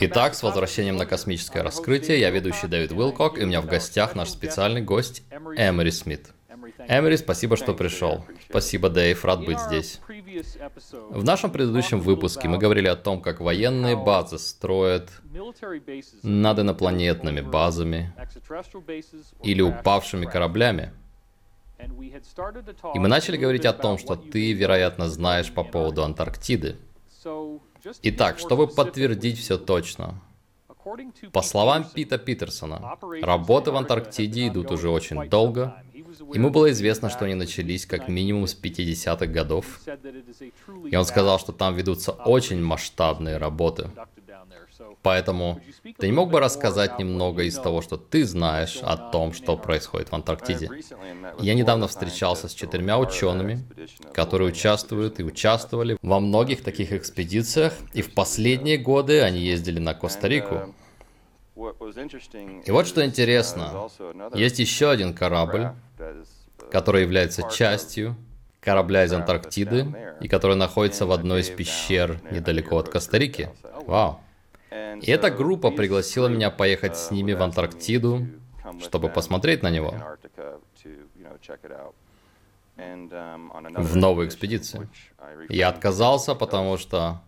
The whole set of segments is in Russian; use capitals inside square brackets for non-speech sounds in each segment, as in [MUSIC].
Итак, с возвращением на космическое раскрытие, я ведущий Дэвид Уилкок, и у меня в гостях наш специальный гость Эмери Смит. Эмери, спасибо, что пришел. Спасибо, Дэйв, рад быть здесь. В нашем предыдущем выпуске мы говорили о том, как военные базы строят над инопланетными базами или упавшими кораблями. И мы начали говорить о том, что ты, вероятно, знаешь по поводу Антарктиды. Итак, чтобы подтвердить все точно, по словам Пита Питерсона, работы в Антарктиде идут уже очень долго. Ему было известно, что они начались как минимум с 50-х годов. И он сказал, что там ведутся очень масштабные работы. Поэтому ты не мог бы рассказать немного из того, что ты знаешь о том, что происходит в Антарктиде? Я недавно встречался с четырьмя учеными, которые участвуют и участвовали во многих таких экспедициях, и в последние годы они ездили на Коста-Рику. И вот что интересно, есть еще один корабль, который является частью корабля из Антарктиды и который находится в одной из пещер недалеко от Коста-Рики. Вау. И эта группа пригласила меня поехать с ними в Антарктиду, чтобы посмотреть на него в новую экспедицию. Я отказался, потому что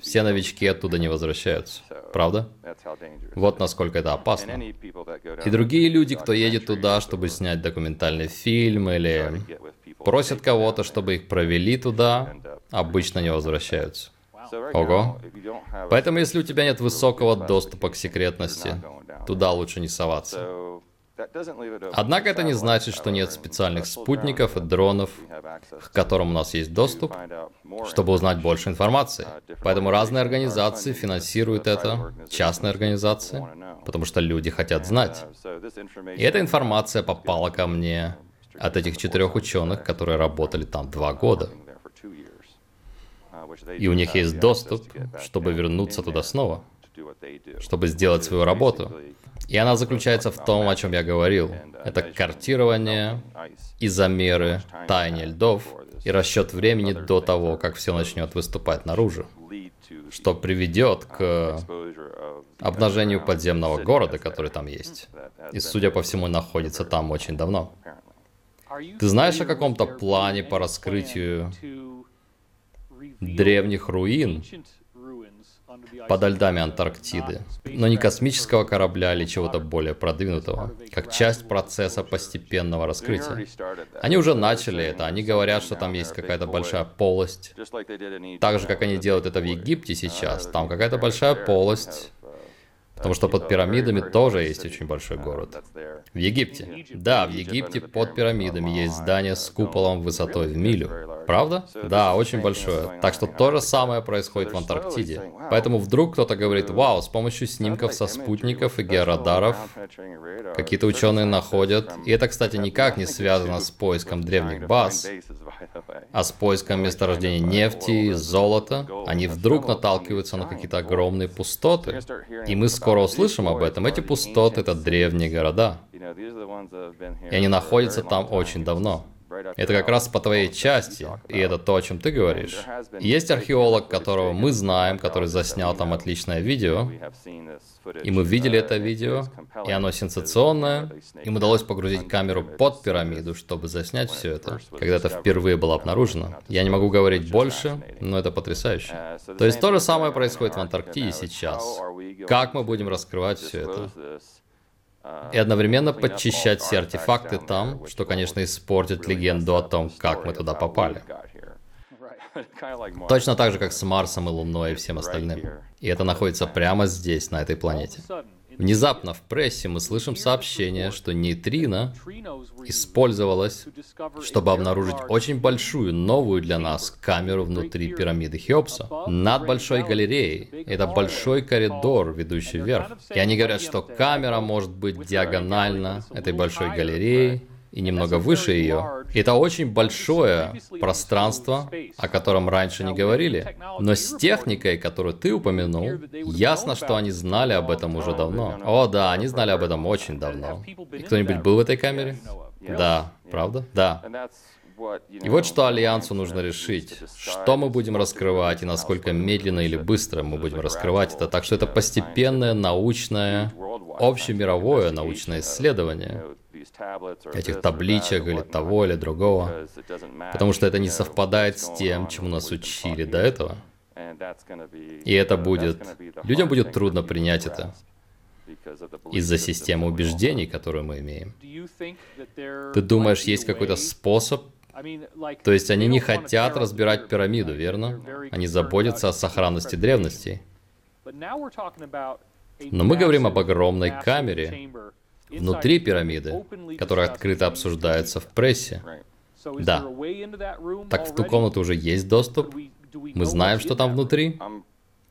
все новички оттуда не возвращаются. Правда? Вот насколько это опасно. И другие люди, кто едет туда, чтобы снять документальный фильм или просят кого-то, чтобы их провели туда, обычно не [LAUGHS] возвращаются. Ого. Поэтому, если у тебя нет высокого доступа к секретности, туда лучше не соваться. Однако это не значит, что нет специальных спутников и дронов, к которым у нас есть доступ, чтобы узнать больше информации. Поэтому разные организации финансируют это, частные организации, потому что люди хотят знать. И эта информация попала ко мне от этих четырех ученых, которые работали там два года. И у них есть доступ, чтобы вернуться туда снова, чтобы сделать свою работу. И она заключается в том, о чем я говорил. Это картирование и замеры таяния льдов и расчет времени до того, как все начнет выступать наружу, что приведет к обнажению подземного города, который там есть. И, судя по всему, находится там очень давно. Ты знаешь о каком-то плане по раскрытию древних руин подо льдами Антарктиды, но не космического корабля или чего-то более продвинутого, как часть процесса постепенного раскрытия. Они уже начали это, они говорят, что там есть какая-то большая полость, так же, как они делают это в Египте сейчас, там какая-то большая полость, Потому что под пирамидами тоже есть очень большой город. В Египте. Да, в Египте под пирамидами есть здание с куполом высотой в милю. Правда? Да, очень большое. Так что то же самое происходит в Антарктиде. Поэтому вдруг кто-то говорит, вау, с помощью снимков со спутников и георадаров какие-то ученые находят. И это, кстати, никак не связано с поиском древних баз, а с поиском месторождения нефти, золота. Они вдруг наталкиваются на какие-то огромные пустоты. И мы скоро скоро услышим об этом. Эти пустоты — это древние города. И они находятся там очень давно. Это как раз по твоей части, и это то, о чем ты говоришь. Есть археолог, которого мы знаем, который заснял там отличное видео, и мы видели это видео, и оно сенсационное. Им удалось погрузить камеру под пирамиду, чтобы заснять все это, когда это впервые было обнаружено. Я не могу говорить больше, но это потрясающе. То есть то же самое происходит в Антарктиде сейчас. Как мы будем раскрывать все это? И одновременно подчищать все артефакты там, что, конечно, испортит легенду о том, как мы туда попали. Точно так же, как с Марсом и Луной и всем остальным. И это находится прямо здесь, на этой планете. Внезапно в прессе мы слышим сообщение, что нейтрино использовалось, чтобы обнаружить очень большую, новую для нас камеру внутри пирамиды Хеопса, над большой галереей. Это большой коридор, ведущий вверх. И они говорят, что камера может быть диагонально этой большой галереей, и немного выше ее. Это очень большое пространство, о котором раньше не говорили. Но с техникой, которую ты упомянул, ясно, что они знали об этом уже давно. О, да, они знали об этом очень давно. И кто-нибудь был в этой камере? Да, правда? Да. И вот что Альянсу нужно решить. Что мы будем раскрывать и насколько медленно или быстро мы будем раскрывать это. Так что это постепенное научное, общемировое научное исследование этих табличек или того или другого. Потому что это не совпадает с тем, чему нас учили до этого. И это будет... Людям будет трудно принять это из-за системы убеждений, которую мы имеем. Ты думаешь, есть какой-то способ? То есть они не хотят разбирать пирамиду, верно? Они заботятся о сохранности древностей. Но мы говорим об огромной камере внутри пирамиды, которая открыто обсуждается в прессе. Да. Так в ту комнату уже есть доступ? Мы знаем, что там внутри?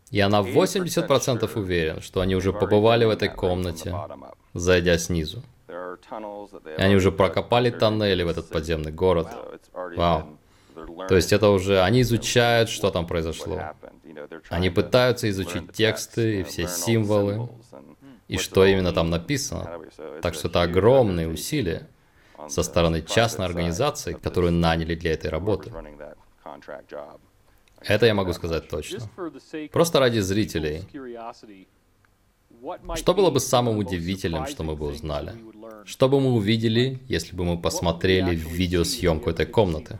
Я на 80% уверен, что они уже побывали в этой комнате, зайдя снизу. И они уже прокопали тоннели в этот подземный город. Вау. То есть это уже... Они изучают, что там произошло. Они пытаются изучить тексты и все символы, и что именно там написано. Так что это огромные усилия со стороны частной организации, которую наняли для этой работы. Это я могу сказать точно. Просто ради зрителей. Что было бы самым удивительным, что мы бы узнали? Что бы мы увидели, если бы мы посмотрели видеосъемку этой комнаты?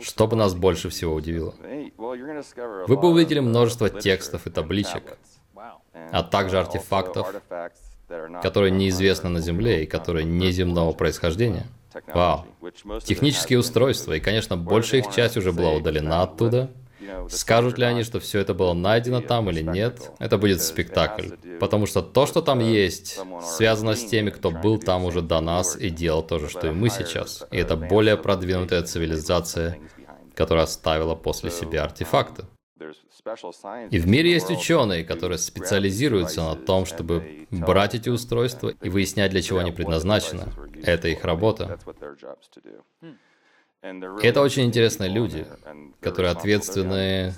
Что бы нас больше всего удивило? Вы бы увидели множество текстов и табличек, а также артефактов, которые неизвестны на Земле и которые неземного происхождения. Вау. Технические устройства, и, конечно, большая их часть уже была удалена оттуда. Скажут ли они, что все это было найдено там или нет, это будет спектакль. Потому что то, что там есть, связано с теми, кто был там уже до нас и делал то же, что и мы сейчас. И это более продвинутая цивилизация, которая оставила после себя артефакты. И в мире есть ученые, которые специализируются на том, чтобы брать эти устройства и выяснять, для чего они предназначены. Это их работа. Это очень интересные люди, которые ответственны.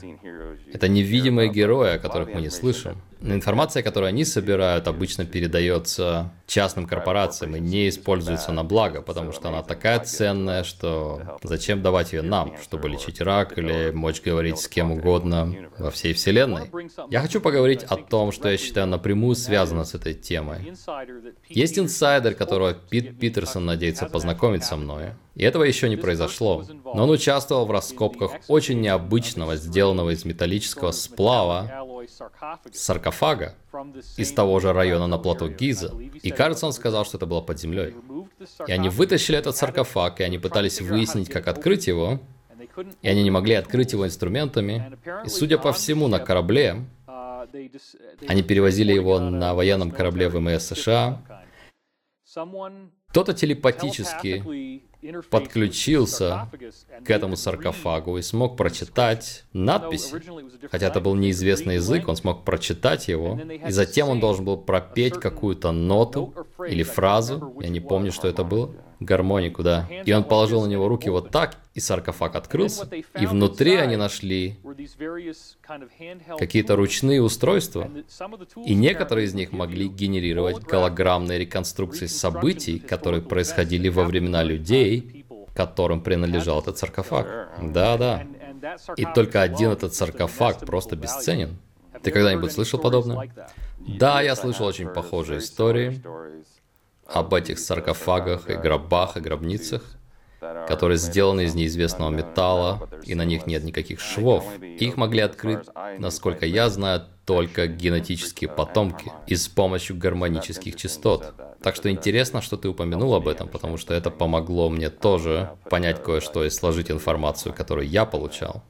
Это невидимые герои, о которых мы не слышим. Информация, которую они собирают, обычно передается частным корпорациям и не используется на благо, потому что она такая ценная, что зачем давать ее нам, чтобы лечить рак или мочь говорить с кем угодно во всей вселенной. Я хочу поговорить о том, что я считаю напрямую связано с этой темой. Есть инсайдер, которого Пит Питерсон надеется познакомить со мной. И этого еще не произошло. Но он участвовал в раскопках очень необычного, сделанного из металлического сплава, саркофага из того же района на плато Гиза. И кажется, он сказал, что это было под землей. И они вытащили этот саркофаг, и они пытались выяснить, как открыть его. И они не могли открыть его инструментами. И судя по всему, на корабле, они перевозили его на военном корабле ВМС США. Кто-то телепатически подключился к этому саркофагу и смог прочитать надписи. Хотя это был неизвестный язык, он смог прочитать его. И затем он должен был пропеть какую-то ноту или фразу. Я не помню, что это было. Гармонику, да. И он положил на него руки вот так, и саркофаг открылся. И внутри они нашли какие-то ручные устройства. И некоторые из них могли генерировать голограммные реконструкции событий, которые происходили во времена людей, которым принадлежал этот саркофаг. Да-да. И только один этот саркофаг просто бесценен. Ты когда-нибудь слышал подобное? Да, я слышал очень похожие истории об этих саркофагах и гробах и гробницах, которые сделаны из неизвестного металла, и на них нет никаких швов. Их могли открыть, насколько я знаю, только генетические потомки и с помощью гармонических частот. Так что интересно, что ты упомянул об этом, потому что это помогло мне тоже понять кое-что и сложить информацию, которую я получал.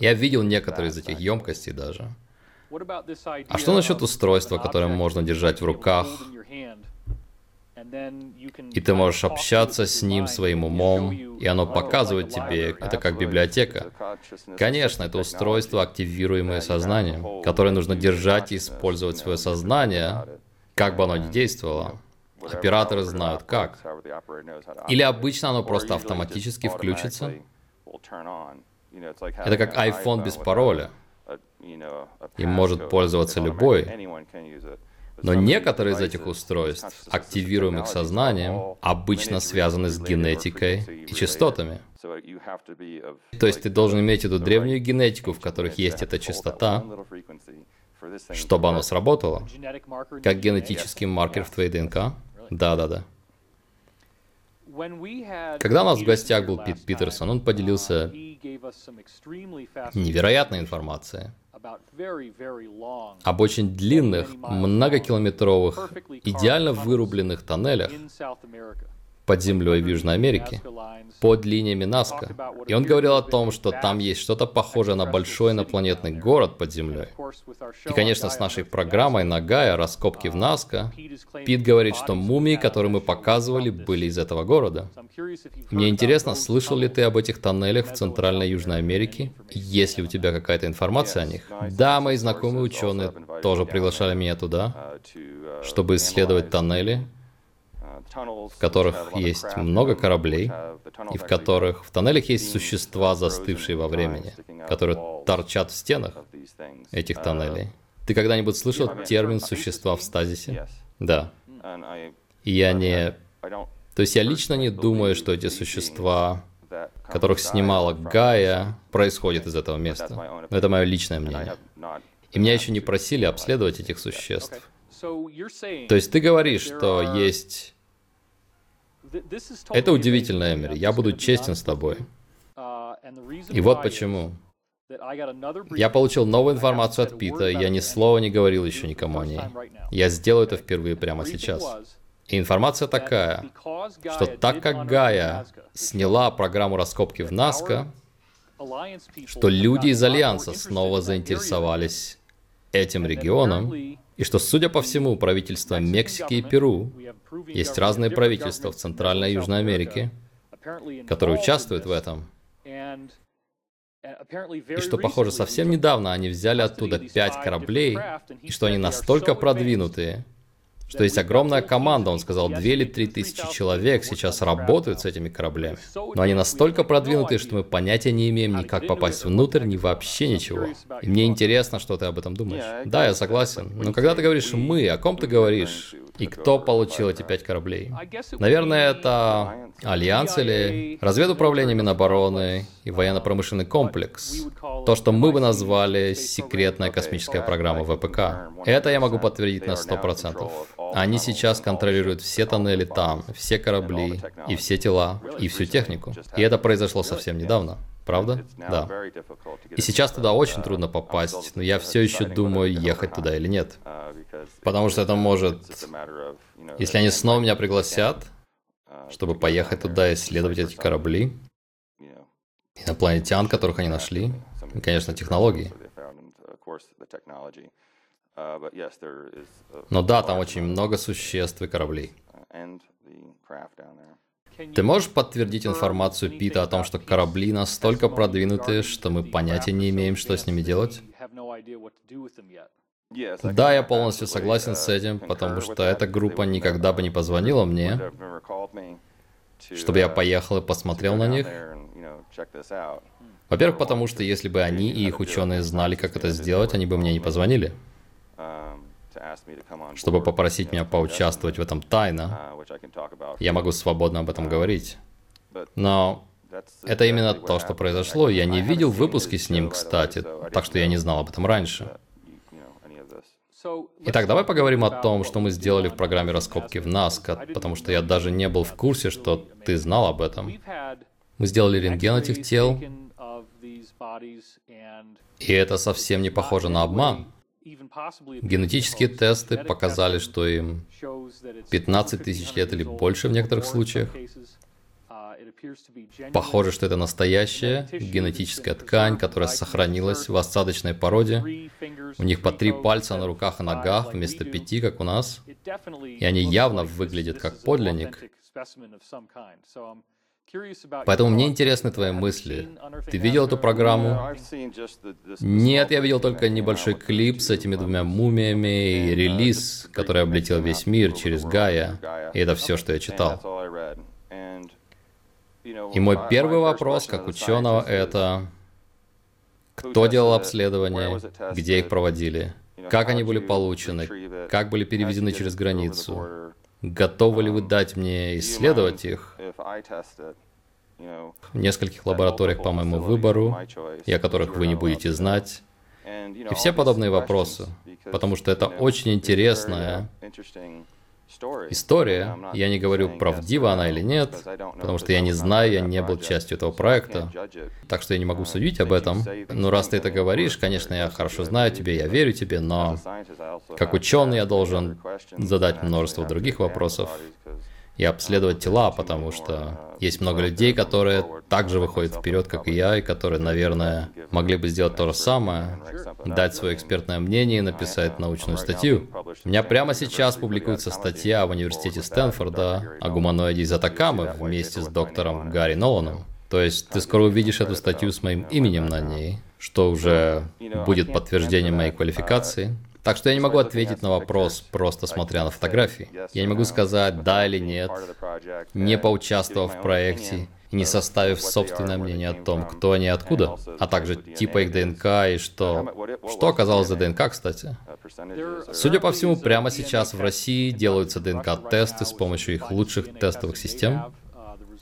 Я видел некоторые из этих емкостей даже. А что насчет устройства, которое можно держать в руках, и ты можешь общаться с ним своим умом, и оно показывает тебе, это как библиотека. Конечно, это устройство, активируемое сознанием, которое нужно держать и использовать свое сознание, как бы оно ни действовало. Операторы знают как. Или обычно оно просто автоматически включится. Это как iPhone без пароля. Им может пользоваться любой. Но некоторые из этих устройств, активируемых сознанием, обычно связаны с генетикой и частотами. То есть ты должен иметь эту древнюю генетику, в которых есть эта частота, чтобы оно сработало, как генетический маркер в твоей ДНК. Да-да-да. Когда у нас в гостях был Пит Питерсон, он поделился невероятной информацией об очень длинных, многокилометровых, идеально вырубленных тоннелях под землей в Южной Америке, под линиями Наска. И он говорил о том, что там есть что-то похожее на большой инопланетный город под землей. И, конечно, с нашей программой Нагая «Раскопки в Наска» Пит говорит, что мумии, которые мы показывали, были из этого города. Мне интересно, слышал ли ты об этих тоннелях в Центральной Южной Америке? Есть ли у тебя какая-то информация о них? Да, мои знакомые ученые тоже приглашали меня туда, чтобы исследовать тоннели, в которых есть много кораблей, и в которых в тоннелях есть существа, застывшие во времени, которые торчат в стенах этих тоннелей. Ты когда-нибудь слышал термин «существа в стазисе»? Да. И я не... То есть я лично не думаю, что эти существа, которых снимала Гая, происходят из этого места. Но это мое личное мнение. И меня еще не просили обследовать этих существ. То есть ты говоришь, что есть это удивительно, Эмери. Я буду честен с тобой. И вот почему. Я получил новую информацию от Пита, я ни слова не говорил еще никому о ней. Я сделаю это впервые прямо сейчас. И информация такая, что так как Гая сняла программу раскопки в Наска, что люди из Альянса снова заинтересовались этим регионом, и что, судя по всему, правительства Мексики и Перу, есть разные правительства в Центральной и Южной Америке, которые участвуют в этом. И что, похоже, совсем недавно они взяли оттуда пять кораблей, и что они настолько продвинутые, что есть огромная команда, он сказал, 2 или 3 тысячи человек сейчас работают с этими кораблями. Но они настолько продвинутые, что мы понятия не имеем ни как попасть внутрь, ни вообще ничего. И мне интересно, что ты об этом думаешь. Да, я согласен. Но когда ты говоришь «мы», о ком ты говоришь? И кто получил эти пять кораблей? Наверное, это Альянс или разведуправление Минобороны и военно-промышленный комплекс. То, что мы бы назвали секретная космическая программа ВПК. Это я могу подтвердить на 100%. Они сейчас контролируют все тоннели там, все корабли, и все тела, и всю технику. И это произошло совсем недавно. Правда? Да. И сейчас туда очень трудно попасть, но я все еще думаю, ехать туда или нет. Потому что это может... Если они снова меня пригласят, чтобы поехать туда и исследовать эти корабли, инопланетян, которых они нашли, и, конечно, технологии. Но да, там очень много существ и кораблей. Ты можешь подтвердить информацию Пита о том, что корабли настолько продвинутые, что мы понятия не имеем, что с ними делать? Да, я полностью согласен с этим, потому что эта группа никогда бы не позвонила мне, чтобы я поехал и посмотрел на них. Во-первых, потому что если бы они и их ученые знали, как это сделать, они бы мне не позвонили чтобы попросить меня поучаствовать в этом тайно. Я могу свободно об этом говорить. Но это именно то, что произошло. Я не видел выпуски с ним, кстати, так что я не знал об этом раньше. Итак, давай поговорим о том, что мы сделали в программе раскопки в Наска, потому что я даже не был в курсе, что ты знал об этом. Мы сделали рентген этих тел, и это совсем не похоже на обман. Генетические тесты показали, что им 15 тысяч лет или больше в некоторых случаях. Похоже, что это настоящая генетическая ткань, которая сохранилась в осадочной породе. У них по три пальца на руках и ногах вместо пяти, как у нас. И они явно выглядят как подлинник. Поэтому мне интересны твои мысли. Ты видел эту программу? Нет, я видел только небольшой клип с этими двумя мумиями и релиз, который облетел весь мир через Гая. И это все, что я читал. И мой первый вопрос, как ученого, это... Кто делал обследование? Где их проводили? как они были получены, как были переведены через границу. Готовы ли вы дать мне исследовать их? В нескольких лабораториях по моему выбору, и о которых вы не будете знать. И все подобные вопросы, потому что это очень интересная история. Я не говорю, правдива она или нет, потому что я не знаю, я не был частью этого проекта. Так что я не могу судить об этом. Но раз ты это говоришь, конечно, я хорошо знаю тебя, я верю тебе, но как ученый я должен задать множество других вопросов и обследовать тела, потому что есть много людей, которые также выходят вперед, как и я, и которые, наверное, могли бы сделать то же самое, дать свое экспертное мнение и написать научную статью. У меня прямо сейчас публикуется статья в университете Стэнфорда о гуманоиде из Атакамы вместе с доктором Гарри Ноланом. То есть ты скоро увидишь эту статью с моим именем на ней, что уже будет подтверждением моей квалификации. Так что я не могу ответить на вопрос, просто смотря на фотографии. Я не могу сказать да или нет, не поучаствовав в проекте и не составив собственное мнение о том, кто они и откуда, а также типа их ДНК и что... Что оказалось за ДНК, кстати? Судя по всему, прямо сейчас в России делаются ДНК-тесты с помощью их лучших тестовых систем.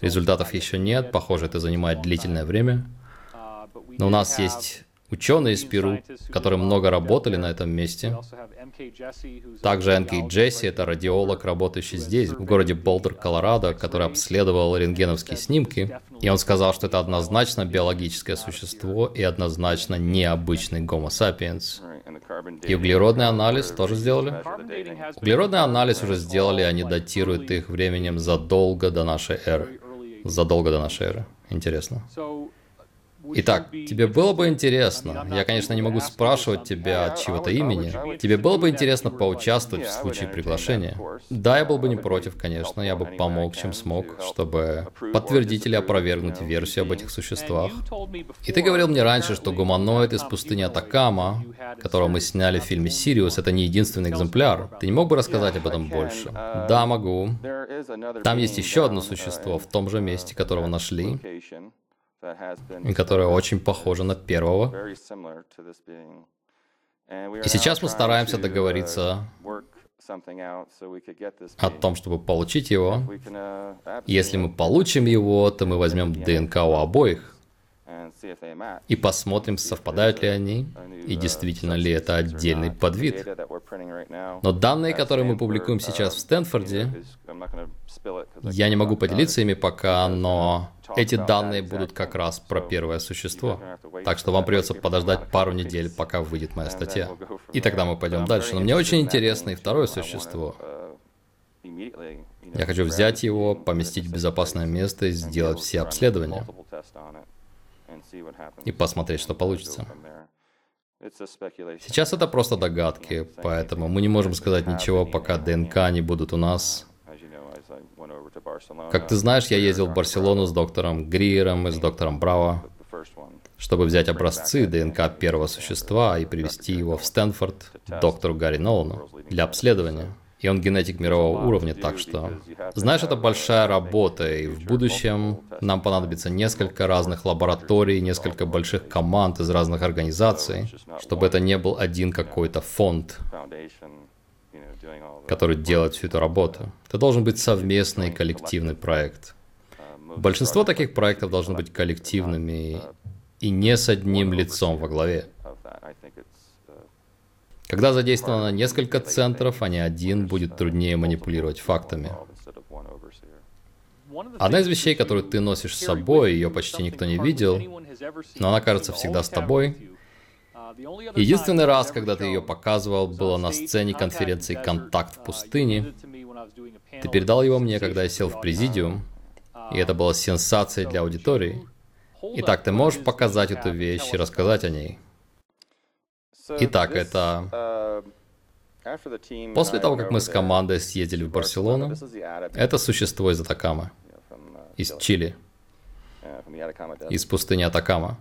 Результатов еще нет, похоже, это занимает длительное время. Но у нас есть ученые из Перу, которые много работали на этом месте. Также НК Джесси — это радиолог, работающий здесь, в городе Болдер, Колорадо, который обследовал рентгеновские снимки. И он сказал, что это однозначно биологическое существо и однозначно необычный Homo sapiens. И углеродный анализ тоже сделали? Углеродный анализ уже сделали, они датируют их временем задолго до нашей эры. Задолго до нашей эры. Интересно. Итак, тебе было бы интересно, я, конечно, не могу спрашивать тебя от чего-то имени, тебе было бы интересно поучаствовать в случае приглашения? Да, я был бы не против, конечно, я бы помог, чем смог, чтобы подтвердить или опровергнуть версию об этих существах. И ты говорил мне раньше, что гуманоид из пустыни Атакама, которого мы сняли в фильме «Сириус», это не единственный экземпляр. Ты не мог бы рассказать об этом больше? Да, могу. Там есть еще одно существо в том же месте, которого нашли которая очень похожа на первого. И сейчас мы стараемся договориться о том, чтобы получить его. Если мы получим его, то мы возьмем ДНК у обоих и посмотрим, совпадают ли они, и действительно ли это отдельный подвид. Но данные, которые мы публикуем сейчас в Стэнфорде, я не могу поделиться ими пока, но эти данные будут как раз про первое существо. Так что вам придется подождать пару недель, пока выйдет моя статья. И тогда мы пойдем дальше. Но мне очень интересно и второе существо. Я хочу взять его, поместить в безопасное место и сделать все обследования. И посмотреть, что получится. Сейчас это просто догадки, поэтому мы не можем сказать ничего, пока ДНК не будут у нас. Как ты знаешь, я ездил в Барселону с доктором Гриером и с доктором Браво, чтобы взять образцы ДНК первого существа и привезти его в Стэнфорд доктору Гарри Нолану для обследования. И он генетик мирового уровня, так что... Знаешь, это большая работа, и в будущем нам понадобится несколько разных лабораторий, несколько больших команд из разных организаций, чтобы это не был один какой-то фонд, который делает всю эту работу. Это должен быть совместный коллективный проект. Большинство таких проектов должны быть коллективными и не с одним лицом во главе. Когда задействовано несколько центров, а не один, будет труднее манипулировать фактами. Одна из вещей, которую ты носишь с собой, ее почти никто не видел, но она кажется всегда с тобой, Единственный раз, когда ты ее показывал, было на сцене конференции «Контакт в пустыне». Ты передал его мне, когда я сел в президиум, и это была сенсацией для аудитории. Итак, ты можешь показать эту вещь и рассказать о ней? Итак, это... После того, как мы с командой съездили в Барселону, это существо из Атакама, из Чили, из пустыни Атакама.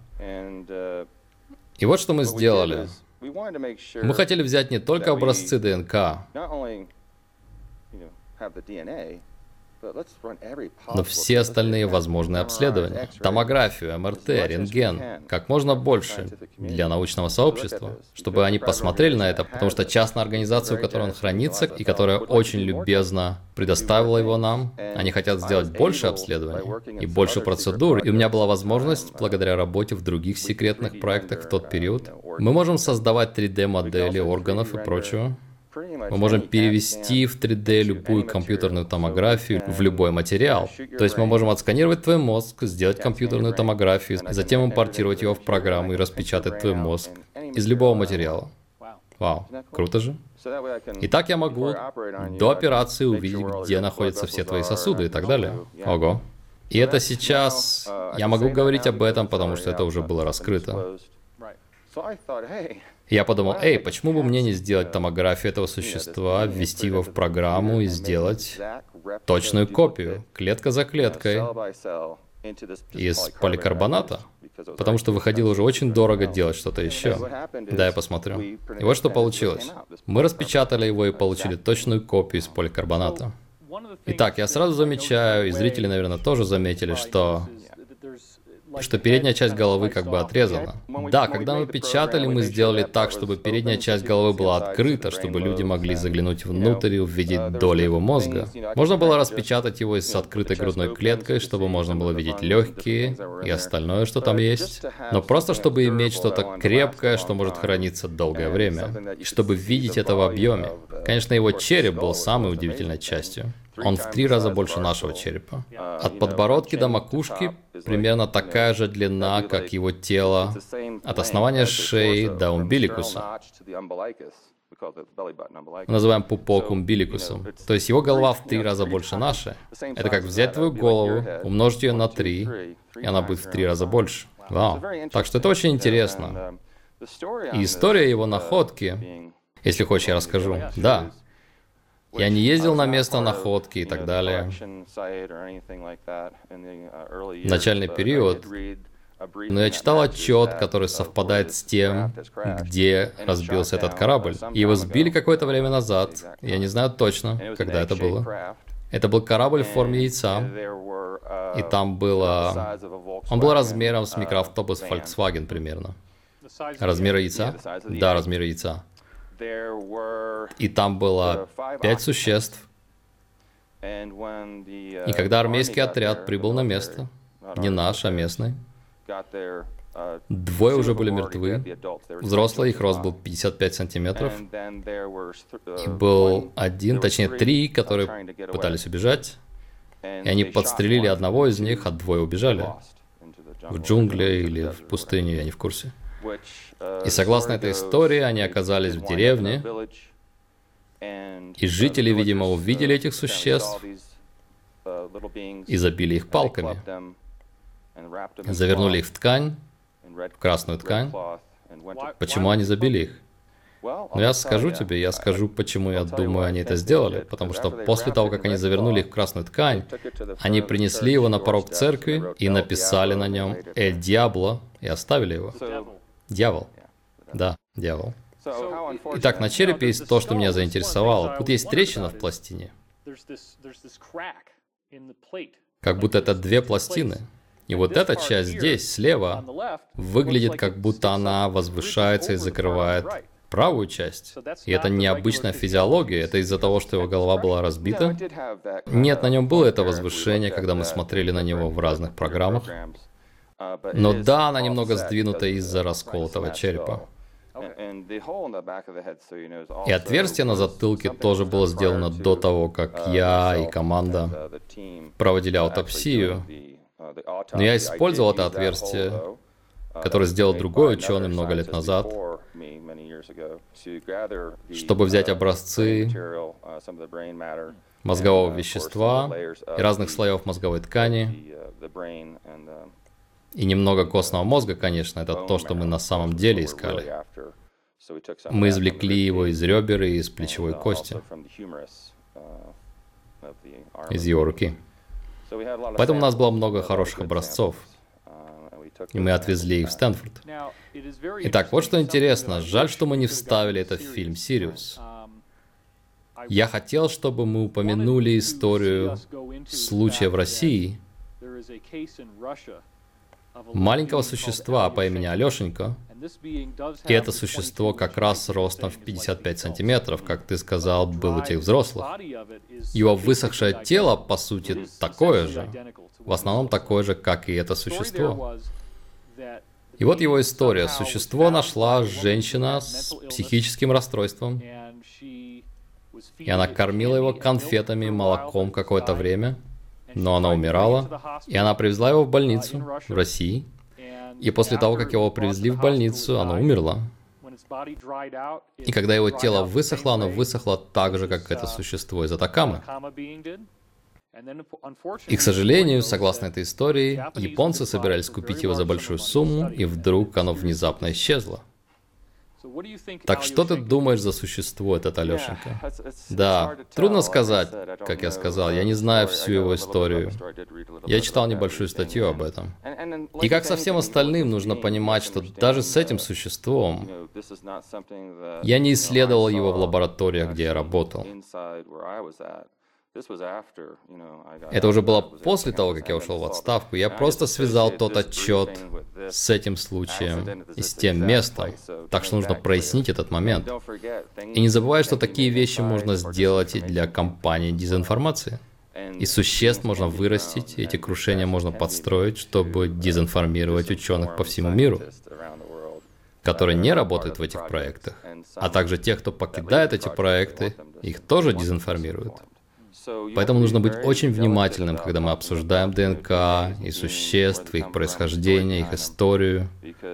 И вот что мы сделали. Мы хотели взять не только образцы ДНК, но все остальные возможные обследования. Томографию, МРТ, рентген. Как можно больше для научного сообщества, чтобы они посмотрели на это, потому что частная организация, у которой он хранится, и которая очень любезно предоставила его нам, они хотят сделать больше обследований и больше процедур. И у меня была возможность, благодаря работе в других секретных проектах в тот период, мы можем создавать 3D-модели органов и прочего. Мы можем перевести в 3D любую компьютерную томографию в любой материал. То есть мы можем отсканировать твой мозг, сделать компьютерную томографию, затем импортировать его в программу и распечатать твой мозг из любого материала. Вау, круто же. И так я могу до операции увидеть, где находятся все твои сосуды и так далее. Ого. И это сейчас... Я могу говорить об этом, потому что это уже было раскрыто. Я подумал, эй, почему бы мне не сделать томографию этого существа, ввести его в программу и сделать точную копию, клетка за клеткой, из поликарбоната? Потому что выходило уже очень дорого делать что-то еще. Да, я посмотрю. И вот что получилось. Мы распечатали его и получили точную копию из поликарбоната. Итак, я сразу замечаю, и зрители, наверное, тоже заметили, что что передняя часть головы как бы отрезана. Да, когда мы печатали, мы сделали так, чтобы передняя часть головы была открыта, чтобы люди могли заглянуть внутрь и увидеть доли его мозга. Можно было распечатать его с открытой грудной клеткой, чтобы можно было видеть легкие и остальное, что там есть. Но просто чтобы иметь что-то крепкое, что может храниться долгое время. И чтобы видеть это в объеме. Конечно, его череп был самой удивительной частью. Он в три раза больше нашего черепа. От подбородки до макушки примерно такая же длина, как его тело, от основания шеи до умбиликуса. Мы называем пупок умбиликусом. То есть его голова в три раза больше нашей. Это как взять твою голову, умножить ее на три, и она будет в три раза больше. Вау. Так что это очень интересно. И история его находки, если хочешь, я расскажу. Да, я не ездил на место находки и так далее. В начальный период но я читал отчет, который совпадает с тем, где разбился этот корабль. Его сбили какое-то время назад. Я не знаю точно, когда это было. Это был корабль в форме яйца. И там было... Он был размером с микроавтобус Volkswagen примерно. Размер яйца? Да, размер яйца. И там было пять существ. И когда армейский отряд прибыл на место, не наш, а местный, Двое уже были мертвы. Взрослый, их рост был 55 сантиметров. И был один, точнее три, которые пытались убежать. И они подстрелили одного из них, а двое убежали. В джунгли или в пустыню, я не в курсе. И согласно этой истории, они оказались в деревне, и жители, видимо, увидели этих существ и забили их палками, завернули их в ткань, в красную ткань. Почему они забили их? Ну, я скажу тебе, я скажу, почему я думаю, они это сделали. Потому что после того, как они завернули их в красную ткань, они принесли его на порог церкви и написали на нем «Эль Диабло» и оставили его. Дьявол. Да, дьявол. Итак, на черепе есть то, что меня заинтересовало. Тут есть трещина в пластине. Как будто это две пластины. И вот эта часть здесь, слева, выглядит как будто она возвышается и закрывает правую часть. И это необычная физиология, это из-за того, что его голова была разбита. Нет, на нем было это возвышение, когда мы смотрели на него в разных программах. Но да, она немного сдвинута из-за расколотого черепа. И отверстие на затылке тоже было сделано до того, как я и команда проводили аутопсию. Но я использовал это отверстие, которое сделал другой ученый много лет назад, чтобы взять образцы мозгового вещества и разных слоев мозговой ткани и немного костного мозга, конечно, это то, что мы на самом деле искали. Мы извлекли его из ребер и из плечевой кости, из его руки. Поэтому у нас было много хороших образцов, и мы отвезли их в Стэнфорд. Итак, вот что интересно. Жаль, что мы не вставили это в фильм «Сириус». Я хотел, чтобы мы упомянули историю случая в России маленького существа по имени Алешенька, и это существо как раз ростом в 55 сантиметров, как ты сказал, был у тех взрослых. Его высохшее тело, по сути, такое же. В основном такое же, как и это существо. И вот его история. Существо нашла женщина с психическим расстройством, и она кормила его конфетами и молоком какое-то время, но она умирала, и она привезла его в больницу в России, и после того, как его привезли в больницу, оно умерло. И когда его тело высохло, оно высохло так же, как это существо из Атакамы. И, к сожалению, согласно этой истории, японцы собирались купить его за большую сумму, и вдруг оно внезапно исчезло. Так что ты думаешь за существо этот Алешенька? Да, трудно сказать, как я сказал, я не знаю всю его историю. Я читал небольшую статью об этом. И как со всем остальным, нужно понимать, что даже с этим существом я не исследовал его в лабораториях, где я работал. Это уже было после того, как я ушел в отставку. Я просто связал тот отчет с этим случаем и с тем местом. Так что нужно прояснить этот момент. И не забывай, что такие вещи можно сделать и для компании дезинформации. И существ можно вырастить, эти крушения можно подстроить, чтобы дезинформировать ученых по всему миру, которые не работают в этих проектах, а также тех, кто покидает эти проекты, их тоже дезинформируют. Поэтому нужно быть очень внимательным, когда мы обсуждаем ДНК и существ, их происхождение, их историю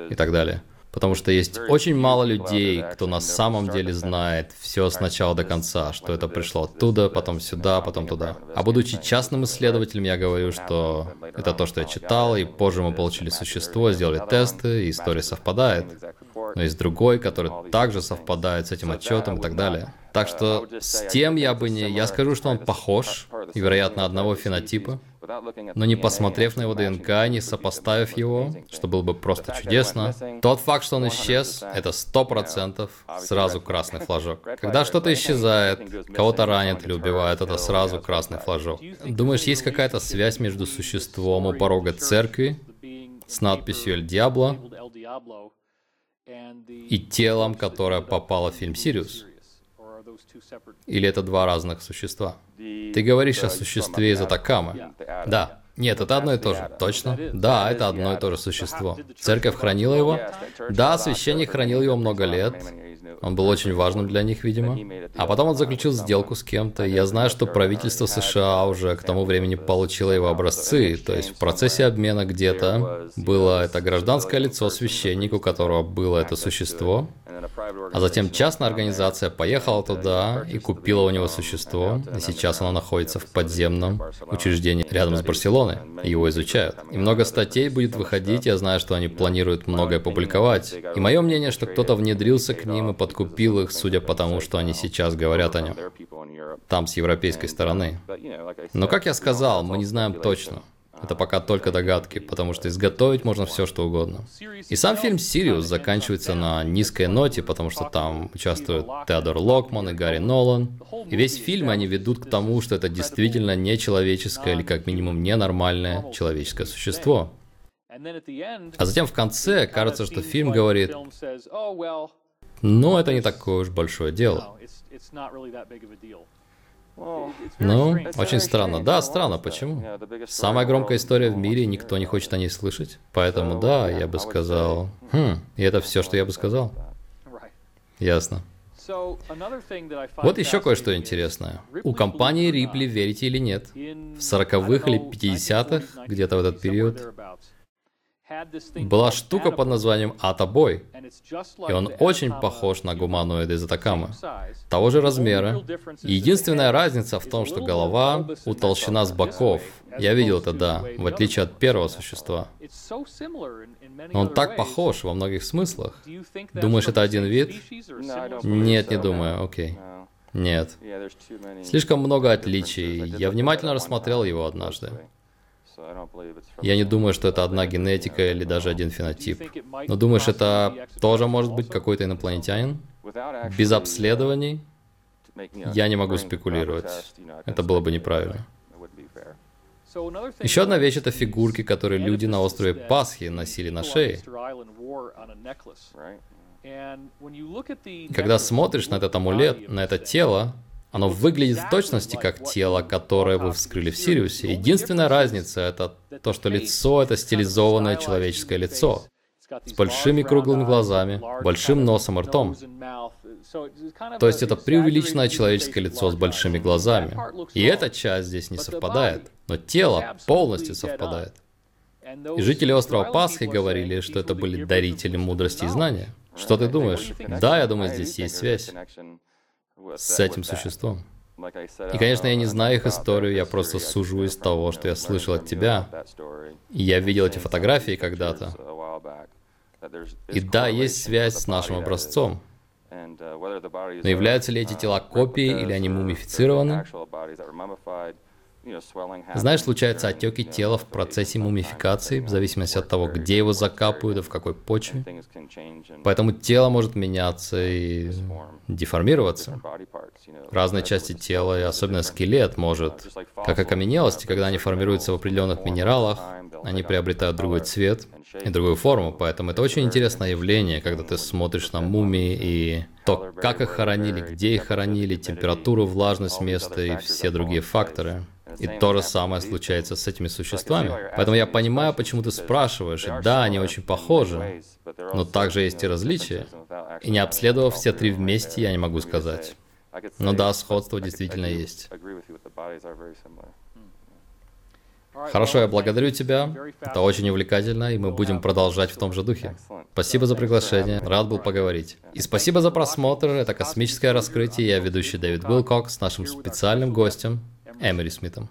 и так далее. Потому что есть очень мало людей, кто на самом деле знает все с начала до конца, что это пришло оттуда, потом сюда, потом туда. А будучи частным исследователем, я говорю, что это то, что я читал, и позже мы получили существо, сделали тесты, и история совпадает. Но есть другой, который также совпадает с этим отчетом и так далее. Так что с тем я бы не... Я скажу, что он похож, и, вероятно, одного фенотипа, но не посмотрев на его ДНК, не сопоставив его, что было бы просто чудесно, тот факт, что он исчез, это сто процентов сразу красный [LAUGHS] флажок. Когда что-то исчезает, кого-то ранит или убивает, это сразу красный флажок. Думаешь, есть какая-то связь между существом у порога церкви с надписью «Эль Диабло» и телом, которое попало в фильм «Сириус»? Или это два разных существа? Ты говоришь о существе из Атакамы. Да. Нет, это одно и то же. Точно? Да, это одно и то же существо. Церковь хранила его? Да, священник хранил его много лет. Он был очень важным для них, видимо. А потом он заключил сделку с кем-то. Я знаю, что правительство США уже к тому времени получило его образцы. То есть в процессе обмена где-то было это гражданское лицо священник, у которого было это существо. А затем частная организация поехала туда и купила у него существо, и сейчас оно находится в подземном учреждении рядом с Барселоной, его изучают. И много статей будет выходить, я знаю, что они планируют многое публиковать. И мое мнение, что кто-то внедрился к ним и подкупил их, судя по тому, что они сейчас говорят о нем. Там, с европейской стороны. Но, как я сказал, мы не знаем точно. Это пока только догадки, потому что изготовить можно все, что угодно. И сам фильм «Сириус» заканчивается на низкой ноте, потому что там участвуют Теодор Локман и Гарри Нолан. И весь фильм они ведут к тому, что это действительно нечеловеческое или как минимум ненормальное человеческое существо. А затем в конце кажется, что фильм говорит, ну, это не такое уж большое дело. Ну, очень странно. Да, странно. Почему? Самая громкая история в мире, никто не хочет о ней слышать. Поэтому, да, я бы сказал... Хм, и это все, что я бы сказал. Ясно. Вот еще кое-что интересное. У компании Ripley, верите или нет, в 40-х или 50-х, где-то в этот период, была штука под названием Атабой, и он очень похож на гуманоиды из Атакамы, того же размера. Единственная разница в том, что голова утолщена с боков. Я видел это, да, в отличие от первого существа. Но он так похож во многих смыслах. Думаешь, это один вид? Нет, не думаю, окей. Нет. Слишком много отличий. Я внимательно рассмотрел его однажды. Я не думаю, что это одна генетика или даже один фенотип. Но думаешь, это тоже может быть какой-то инопланетянин? Без обследований? я не могу спекулировать. Это было бы неправильно. Еще одна вещь — это фигурки, которые люди на острове Пасхи носили на шее. Когда смотришь на этот амулет, на это тело, оно выглядит в точности как тело, которое вы вскрыли в Сириусе. Единственная разница — это то, что лицо — это стилизованное человеческое лицо с большими круглыми глазами, большим носом и ртом. То есть это преувеличенное человеческое лицо с большими глазами. И эта часть здесь не совпадает, но тело полностью совпадает. И жители острова Пасхи говорили, что это были дарители мудрости и знания. Что ты думаешь? Да, я думаю, здесь есть связь с этим существом. И, конечно, я не знаю их историю, я просто сужу из того, что я слышал от тебя. И я видел эти фотографии когда-то. И да, есть связь с нашим образцом. Но являются ли эти тела копией или они мумифицированы? Знаешь, случаются отеки тела в процессе мумификации, в зависимости от того, где его закапывают и в какой почве. Поэтому тело может меняться и деформироваться. Разные части тела, и особенно скелет, может, как окаменелости, когда они формируются в определенных минералах, они приобретают другой цвет и другую форму, поэтому это очень интересное явление, когда ты смотришь на мумии и то, как их хоронили, где их хоронили, температуру, влажность места и все другие факторы. И то же самое случается с этими существами. Поэтому я понимаю, почему ты спрашиваешь. И да, они очень похожи, но также есть и различия. И не обследовав все три вместе, я не могу сказать. Но да, сходство действительно есть. Хорошо, я благодарю тебя. Это очень увлекательно, и мы будем продолжать в том же духе. Спасибо за приглашение, рад был поговорить. И спасибо за просмотр, это «Космическое раскрытие», я ведущий Дэвид Уилкокс с нашим специальным гостем Эмери Смитом.